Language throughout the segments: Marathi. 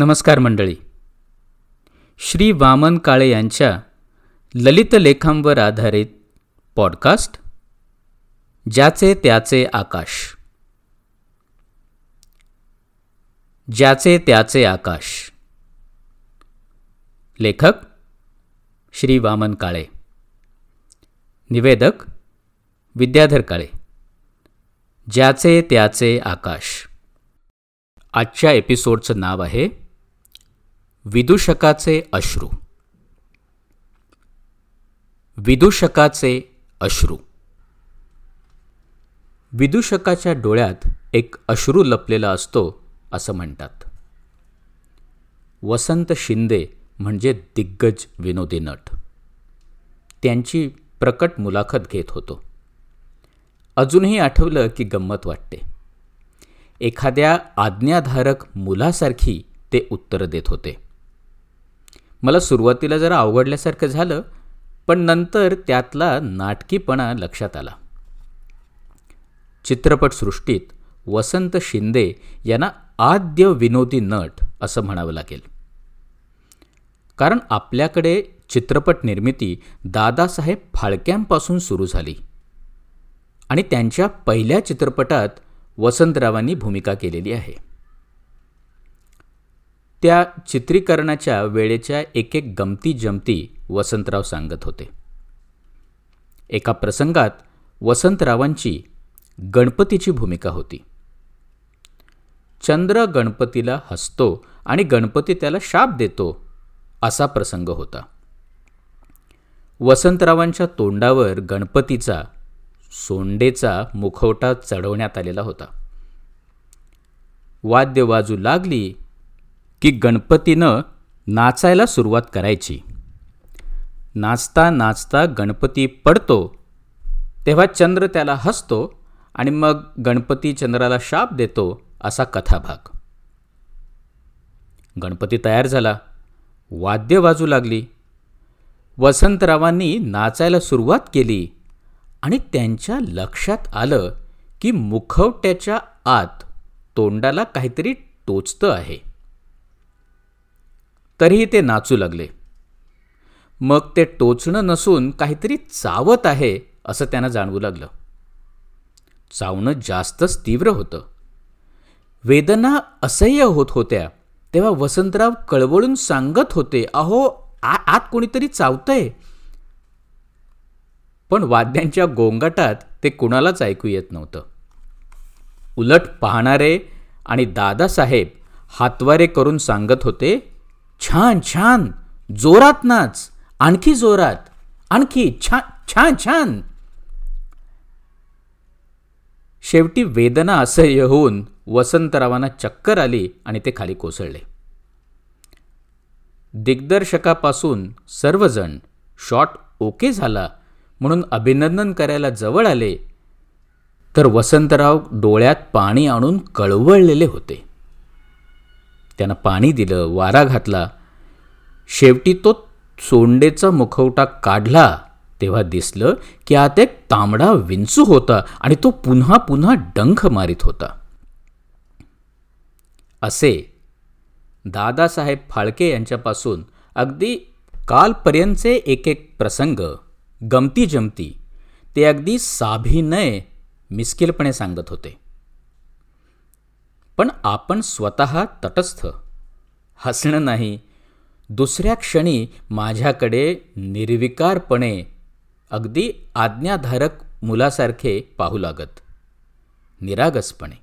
नमस्कार मंडळी. श्री वामन काळे यांच्या ललित लेखांवर आधारित पॉडकास्ट ज्याचे त्याचे आकाश. ज्याचे त्याचे आकाश. लेखक श्री वामन काळे. निवेदक विद्याधर काळे. ज्याचे त्याचे आकाश. आजच्या एपिसोडचं नाव आहे विदूषकाचे अश्रू. विदूषकाचे अश्रू. विदूषकाच्या डोळ्यात एक अश्रू लपलेला असतो असं म्हणतात. वसंत शिंदे म्हणजे दिग्गज विनोदी नट. त्यांची प्रकट मुलाखत घेत होतो. अजूनही आठवलं की गंमत वाटते. एखाद्या आज्ञाधारक मुलासारखी ते उत्तरं देत होते. मला सुरुवातीला जरा अवघडल्यासारखं झालं पण नंतर त्यातला नाटकीपणा लक्षात आला. चित्रपटसृष्टीत वसंत शिंदे यांना आद्य विनोदी नट असं म्हणावं लागेल. कारण आपल्याकडे चित्रपट निर्मिती दादासाहेब फाळक्यांपासून सुरू झाली आणि त्यांच्या पहिल्या चित्रपटात वसंतरावांनी भूमिका केलेली आहे. त्या चित्रीकरणाच्या वेळेच्या एक एक गमती जमती वसंतराव सांगत होते. एका प्रसंगात वसंतरावांची गणपतीची भूमिका होती. चंद्र गणपतीला हसतो आणि गणपती त्याला शाप देतो असा प्रसंग होता. वसंतरावांच्या तोंडावर गणपतीचा सोंडेचा मुखवटा चढवण्यात आलेला होता. वाद्य वाजू लागली की गणपतीनं नाचायला सुरुवात करायची. नाचता नाचता गणपती पडतो तेव्हा चंद्र त्याला हसतो आणि मग गणपती चंद्राला शाप देतो असा कथाभाग. गणपती तयार झाला वाद्य वाजू लागली. वसंतरावांनी नाचायला सुरुवात केली आणि त्यांच्या लक्षात आलं की मुखवट्याच्या आत तोंडाला काहीतरी टोचतं आहे. तरीही ते नाचू लागले. मग ते टोचणं नसून काहीतरी चावत आहे असं त्यांना जाणवू लागलं. चावणं जास्तच तीव्र होतं. वेदना असह्य होत होत्या तेव्हा वसंतराव कळवळून सांगत होते अहो आ आत कोणीतरी चावतंय. पण वाद्यांच्या गोंगाटात ते कुणालाच ऐकू येत नव्हतं. उलट पाहणारे आणि दादासाहेब हातवारे करून सांगत होते छान छान. जोरात नाच. आणखी जोरात. आणखी छान छान छान. शेवटी वेदना असह्य होऊन वसंतरावांना चक्कर आली आणि ते खाली कोसळले. दिग्दर्शकापासून सर्वजण शॉट ओके झाला म्हणून अभिनंदन करायला जवळ आले तर वसंतराव डोळ्यात पाणी आणून कळवळलेले होते. त्यानं पाणी दिलं वारा घातला. शेवटी तो सोंडेचा मुखवटा काढला. तेव्हा दिसलं की आत एक तांबडा विंचू होता आणि तो पुन्हा पुन्हा डंख मारित होता. असे दादासाहेब फाळके यांच्यापासून अगदी कालपर्यंतचे एक एक प्रसंग गमती जमती ते अगदी साभिनय मिस्किलपणे सांगत होते. पण आपण स्वतः तटस्थ. हसणं नाही. दुसऱ्या क्षणी माझ्याकडे निर्विकारपणे अगदी आज्ञाधारक मुलासारखे पाहू लागत. निरागसपणे.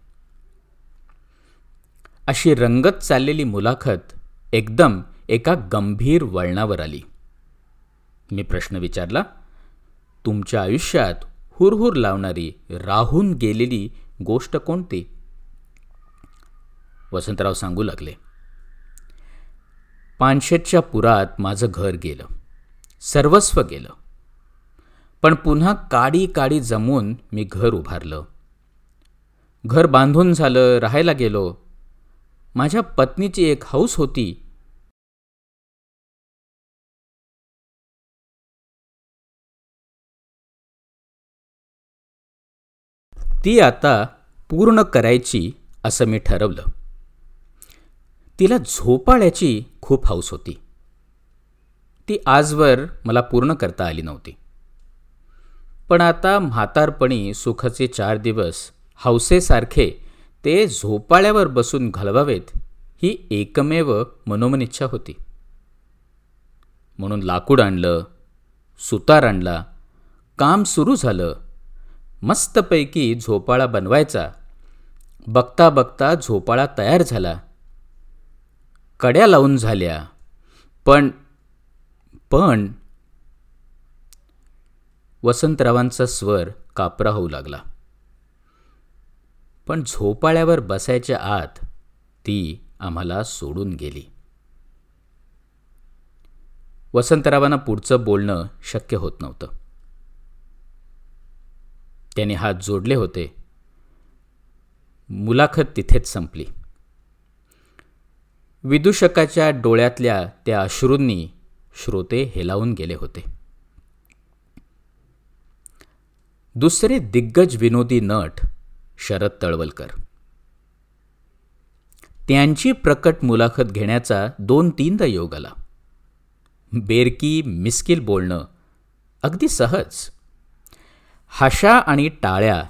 अशी रंगत चाललेली मुलाखत एकदम एका गंभीर वळणावर आली. मी प्रश्न विचारला तुमच्या आयुष्यात हुरहुर लावणारी राहून गेलेली गोष्ट कोणती? वसंतराव सांगू लागले. पानशेतच्या पुरात माझं घर गेलं. सर्वस्व गेलं. पण पुन्हा काडी काडी जमून मी घर उभारलं. घर बांधून झालं राहायला गेलो. माझ्या पत्नीची एक हौस होती. ती आता पूर्ण करायची असं मी ठरवलं. तिला झोपाळ्याची खूप हौस होती. ती आजवर मला पूर्ण करता आली नव्हती. पण आता म्हातारपणी सुखाचे चार दिवस हौसेसारखे ते झोपाळ्यावर बसून घालवावेत ही एकमेव मनोमन इच्छा होती. म्हणून लाकूड आणलं सुतार आणला काम सुरू झालं मस्तपैकी झोपाळा बनवायचा. बघता बघता झोपाळा तयार झाला. कड्या लावून झाल्या. पण पण वसंतरावांचा स्वर कापरा होऊ लागला. पण झोपाळ्यावर बसायच्या आत ती आम्हाला सोडून गेली. वसंतरावांना पुढचं बोलणं शक्य होत नव्हतं. त्याने हात जोडले होते. मुलाखत तिथेच संपली. विदूषकाच्या डोळ्यातल्या त्या अश्रूंनी श्रोते हेलावून गेले होते. दुसरे दिग्गज विनोदी नट शरद तळवलकर. त्यांची प्रकट मुलाखत घेण्याचा दोन तीनदा योग आला. बेरकी मिस्किल बोलणं अगदी सहज. हाशा आणि टाळ्या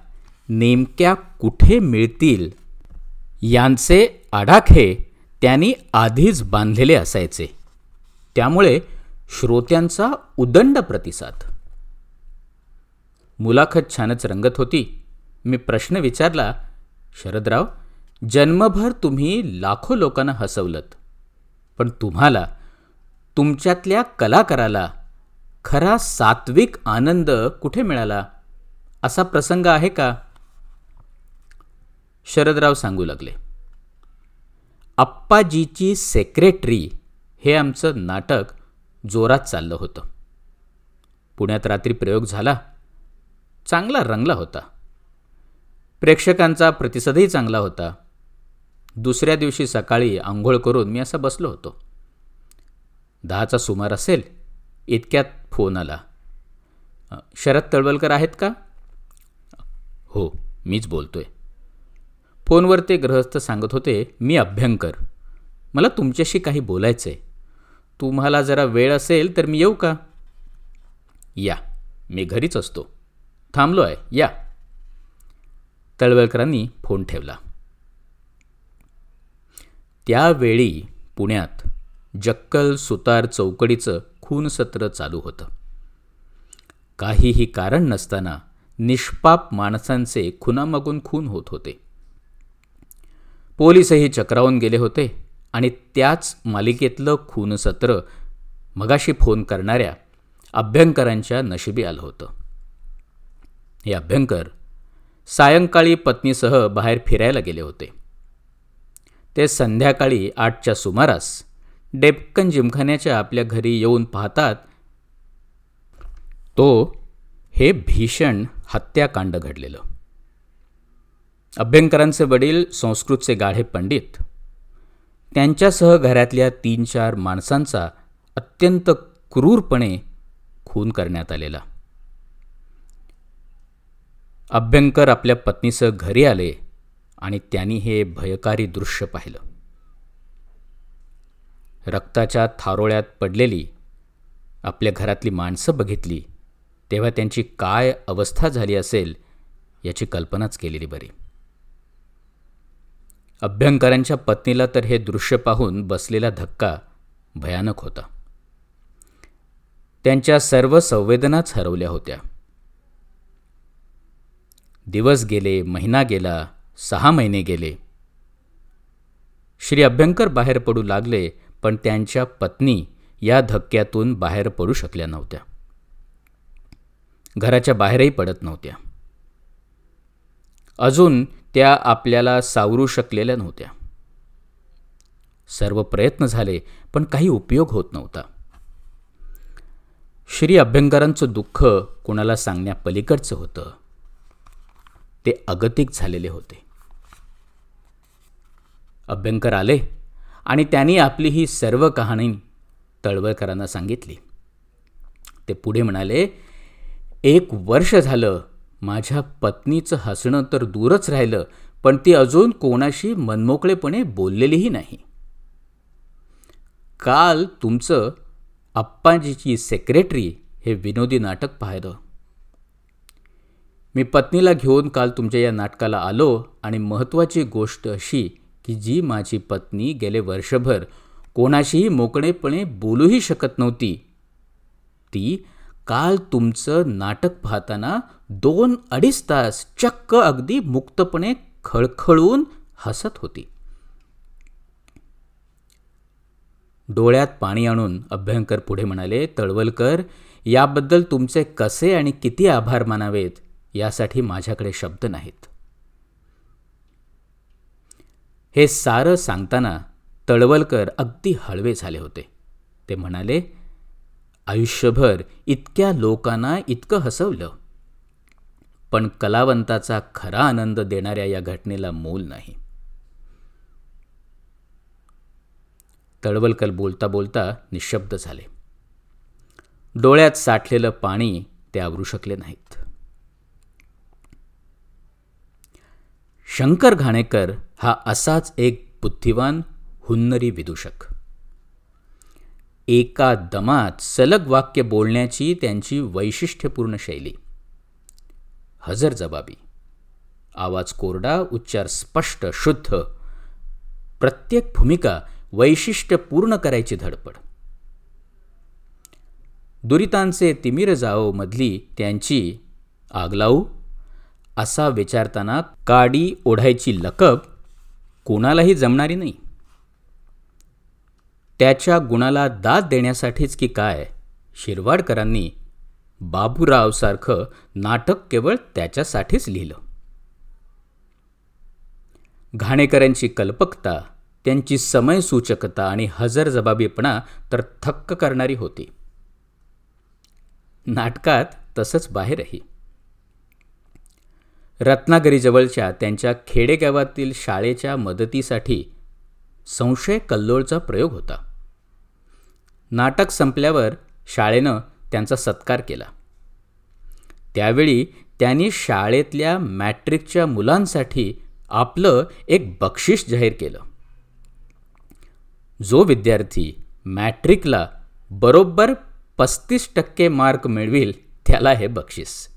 नेमक्या कुठे मिळतील? यांचे आडाखे त्यांनी आधीच बांधलेले असायचे. त्यामुळे श्रोत्यांचा उदंड प्रतिसाद. मुलाखत छानच रंगत होती. मी प्रश्न विचारला शरदराव जन्मभर तुम्ही लाखो लोकांना हसवलत. पण तुम्हाला तुमच्यातल्या कलाकाराला खरा सात्विक आनंद कुठे मिळाला? असा प्रसंग आहे का? शरदराव सांगू लागले. अप्पाजीची सेक्रेटरी हे आमचं नाटक जोरात चाललं होतं. पुण्यात रात्री प्रयोग झाला. चांगला रंगला होता. प्रेक्षकांचा प्रतिसादही चांगला होता. दुसऱ्या दिवशी सकाळी आंघोळ करून मी असा बसलो होतो. दहाचा सुमार असेल इतक्यात फोन आला. शरद तळवलकर आहेत का? हो मीच बोलतोय. फोनवर ते गृहस्थ सांगत होते मी अभ्यंकर. मला तुमच्याशी काही बोलायचं आहे तुम्हाला जरा वेळ असेल तर मी येऊ का? या. मी घरीच असतो. थांबलो आहे या. तळवलकरांनी फोन ठेवला. त्यावेळी पुण्यात जक्कल सुतार चौकडीचं खून सत्र चालू होतं. काहीही कारण नसताना निष्पाप माणसांचे खुनामागून खून होत होते. पोलीसही चक्रावून गेले होते आणि त्याच मालिकेतलं खूनसत्र मगाशी फोन करणाऱ्या अभ्यंकरांच्या नशिबी आलं होतं. हे अभ्यंकर सायंकाळी पत्नीसह बाहेर फिरायला गेले होते. ते संध्याकाळी आठच्या सुमारास डेपकन जिमखान्याच्या आपल्या घरी येऊन पाहतात तो हे भीषण हत्याकांड घडलेलं. अभ्यंकरांचे वडील संस्कृतचे गाढे पंडित. त्यांच्यासह घरातल्या तीन चार माणसांचा अत्यंत क्रूरपणे खून करण्यात आलेला. अभ्यंकर आपल्या पत्नीसह घरी आले आणि त्यांनी हे भयकारी दृश्य पाहिलं. रक्ताच्या थारोळ्यात पडलेली आपल्या घरातली माणसं बघितली तेव्हा त्यांची काय अवस्था झाली असेल याची कल्पनाच केलेली बरी. अभ्यंकरांच्या पत्नीला तर हे दृश्य पाहून बसलेला धक्का भयानक होता. त्यांच्या सर्व संवेदनाच हरवल्या होत्या. दिवस गेले महिना गेला सहा महिने गेले. श्री अभ्यंकर बाहेर पडू लागले पण त्यांच्या पत्नी या धक्क्यातून बाहेर पडू शकल्या नव्हत्या. घराच्या बाहेरही पडत नव्हत्या. अजून त्या आपल्याला सावरू शकलेल्या नव्हत्या. सर्व प्रयत्न झाले पण काही उपयोग होत नव्हता. श्री अभ्यंकरांचं दुःख कोणाला सांगण्यापलीकडचं होतं ते अगतिक झालेले होते. अभ्यंकर आले आणि त्यांनी आपली ही सर्व कहाणी तळवळकरांना सांगितली. ते पुढे म्हणाले एक वर्ष झालं माझ्या पत्नीचं हसणं तर दूरच राहिलं पण ती अजून कोणाशी मनमोकळेपणे बोललेलीही नाही. काल तुमचं अप्पाजीची सेक्रेटरी हे विनोदी नाटक पाहिलं. मी पत्नीला घेऊन काल तुमच्या या नाटकाला आलो आणि महत्त्वाची गोष्ट अशी की जी माझी पत्नी गेले वर्षभर कोणाशीही मोकळेपणे बोलूही शकत नव्हती ती काल तुमचं नाटक पाहताना दोन अडीच तास चक्क अगदी मुक्तपणे खळखळून हसत होती. डोळ्यात पाणी आणून अभ्यंकर पुढे म्हणाले तळवलकर याबद्दल तुमचे कसे आणि किती आभार मानावेत? यासाठी माझ्याकडे शब्द नाहीत. हे सारं सांगताना तळवलकर अगदी हळवे झाले होते. ते म्हणाले आयुष्यभर इतक्या लोकांना इतकं हसवलं. पण कलावंताचा खरा आनंद देणाऱ्या या घटनेला मूल नाही. तळवलकल बोलता बोलता निशब्द झाले. डोळ्यात साठलेलं पाणी ते आवरू शकले नाहीत. शंकर घाणेकर हा असाच एक बुद्धिवान हुन्नरी विदूषक. एका दमात सलग वाक्य बोलण्याची त्यांची वैशिष्ट्यपूर्ण शैली. हजर जबाबी. आवाज कोरडा उच्चार स्पष्ट शुद्ध. प्रत्येक भूमिका वैशिष्ट्य पूर्ण करायची धडपड. दुरितांचे तिमिर जाओ मधली त्यांची आगलाऊ असा विचारताना काडी ओढायची लकब कोणालाही जमणारी नाही. त्याच्या गुणाला दाद देण्यासाठीच की काय शिरवाडकरांनी बाबूरावसारखं नाटक केवळ त्याच्यासाठीच लिहिलं. घाणेकरांची कल्पकता त्यांची समयसूचकता आणि हजरजबाबीपणा तर थक्क करणारी होती. नाटकात तसंच बाहेरही. रत्नागिरीजवळच्या त्यांच्या खेडेगावातील शाळेच्या मदतीसाठी संशय कल्लोळचा प्रयोग होता. नाटक संपल्यावर शाळेनं त्यांचा सत्कार केला. त्यावेळी त्यांनी शाळेतल्या मॅट्रिकच्या मुलांसाठी आपलं एक बक्षीस जाहीर केलं. जो विद्यार्थी मॅट्रिकला बरोबर पस्तीस टक्के मार्क मिळविल त्याला हे बक्षीस.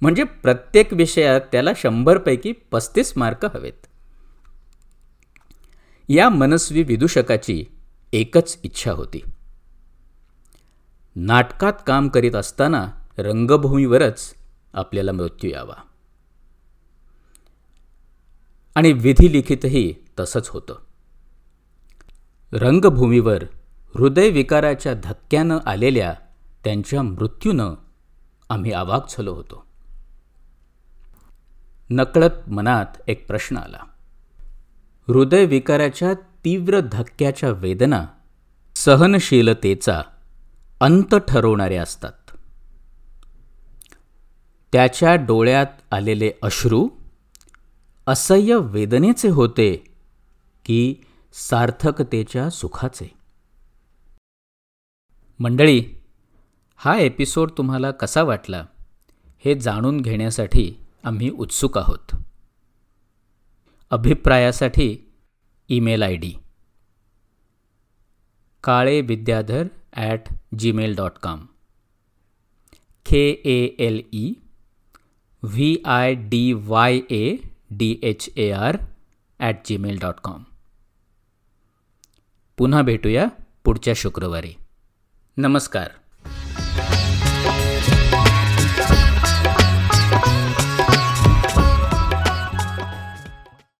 म्हणजे प्रत्येक विषयात त्याला शंभरपैकी पस्तीस मार्क हवेत. या मनस्वी विदूषकाची एकच इच्छा होती. नाटकात काम करीत असताना रंगभूमीवरच आपल्याला मृत्यू यावा. आणि विधिलिखितही तसंच होतं. रंगभूमीवर हृदयविकाराच्या धक्क्यानं आलेल्या त्यांच्या मृत्यूनं आम्ही अवाक झालो होतो. नकळत मनात एक प्रश्न आला. हृदयविकाराच्या तीव्र धक्क्याच्या वेदना सहनशीलतेचा अंत ठरवणारे असतात. त्याच्या डोळ्यात आलेले अश्रू असह्य वेदनेचे होते की सार्थकतेच्या सुखाचे. मंडळी हा एपिसोड तुम्हाला कसा वाटला हे जाणून घेण्यासाठी आम्ही उत्सुक आहोत. अभिप्रायासाठी email I D Kale Vidyadhar at Gmail dot com K A L E V I D Y A D H A R at Gmail dot com पुन्हा भेटूया पुढच्या शुक्रवारी. नमस्कार.